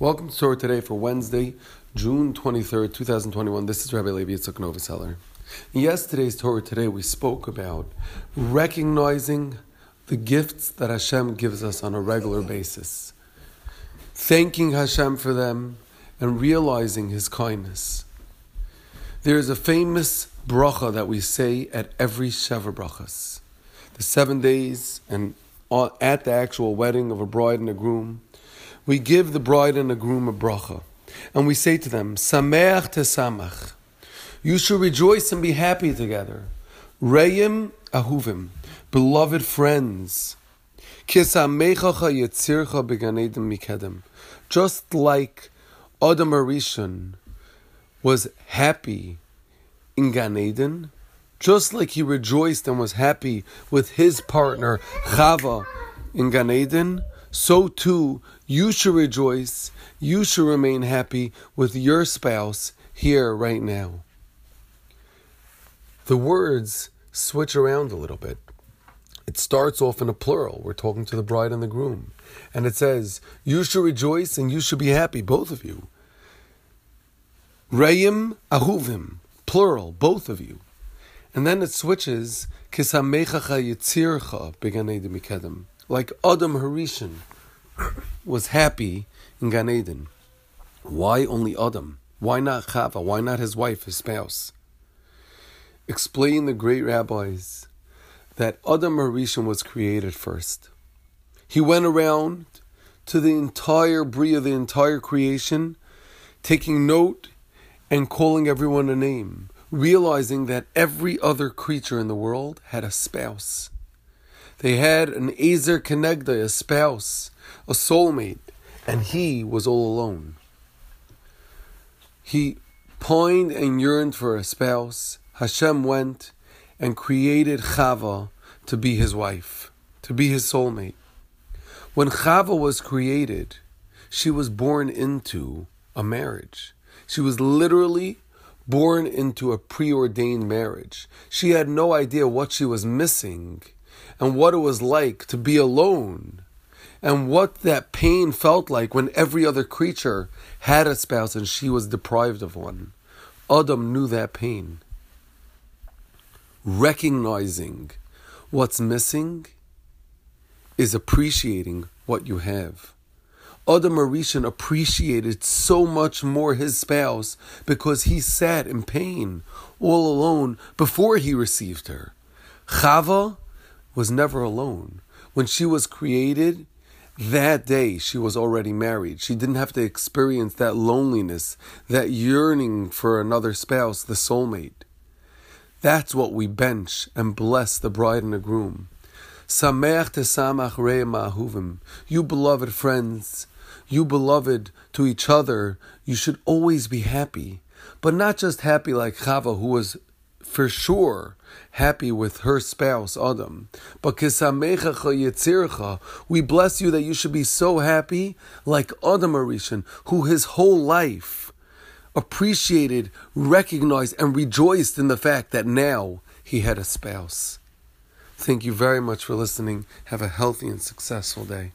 Welcome to Torah today for Wednesday, June 23rd, 2021. This is Rabbi Levi Yitzchak Novoseller. Yesterday's Torah today, we spoke about recognizing the gifts that Hashem gives us on a regular basis, thanking Hashem for them, and realizing His kindness. There is a famous bracha that we say at every Sheva brachas, the seven days, and at the actual wedding of a bride and a groom we give the bride and the groom a bracha. And we say to them, Sameach tesamach. You should rejoice and be happy together. Reim ahuvim, beloved friends. Just like Adam Arishon was happy in Gan Eden, just like he rejoiced and was happy with his partner Chava in Gan Eden, so too you should rejoice, you should remain happy with your spouse here right now. The words switch around a little bit. It starts off in a plural. We're talking to the bride and the groom. And it says, You should rejoice and you should be happy, both of you. Reim ahuvim, plural, both of you. And then it switches, Kisamechacha yitzircha mikedem like Adam Harishon was happy in Gan Eden. Why only Adam? Why not Chava? Why not his wife, his spouse? Explain the great rabbis that Adam Harishon was created first. He went around to the entire Bria, the entire creation, taking note and calling everyone a name, realizing that every other creature in the world had a spouse. They had an Ezer Kenegda, a spouse, a soulmate, and he was all alone. He pined and yearned for a spouse. Hashem went and created Chava to be his wife, to be his soulmate. When Chava was created, she was born into a marriage. She was literally born into a preordained marriage. She had no idea what she was missing and what it was like to be alone and what that pain felt like when every other creature had a spouse and she was deprived of one. Adam knew that pain. Recognizing what's missing is appreciating what you have. Adam Arishon appreciated so much more his spouse because he sat in pain all alone before he received her. Chava was never alone. When she was created, that day she was already married. She didn't have to experience that loneliness, that yearning for another spouse, the soulmate. That's what we bench and bless the bride and the groom. Sameach tesamach ma'ahuvim. You beloved friends, you beloved to each other, you should always be happy. But not just happy like Chava, who was for sure happy with her spouse Adam. But we bless you that you should be so happy like Adam Arishon, who his whole life appreciated, recognized, and rejoiced in the fact that now he had a spouse. Thank you very much for listening. Have a healthy and successful day.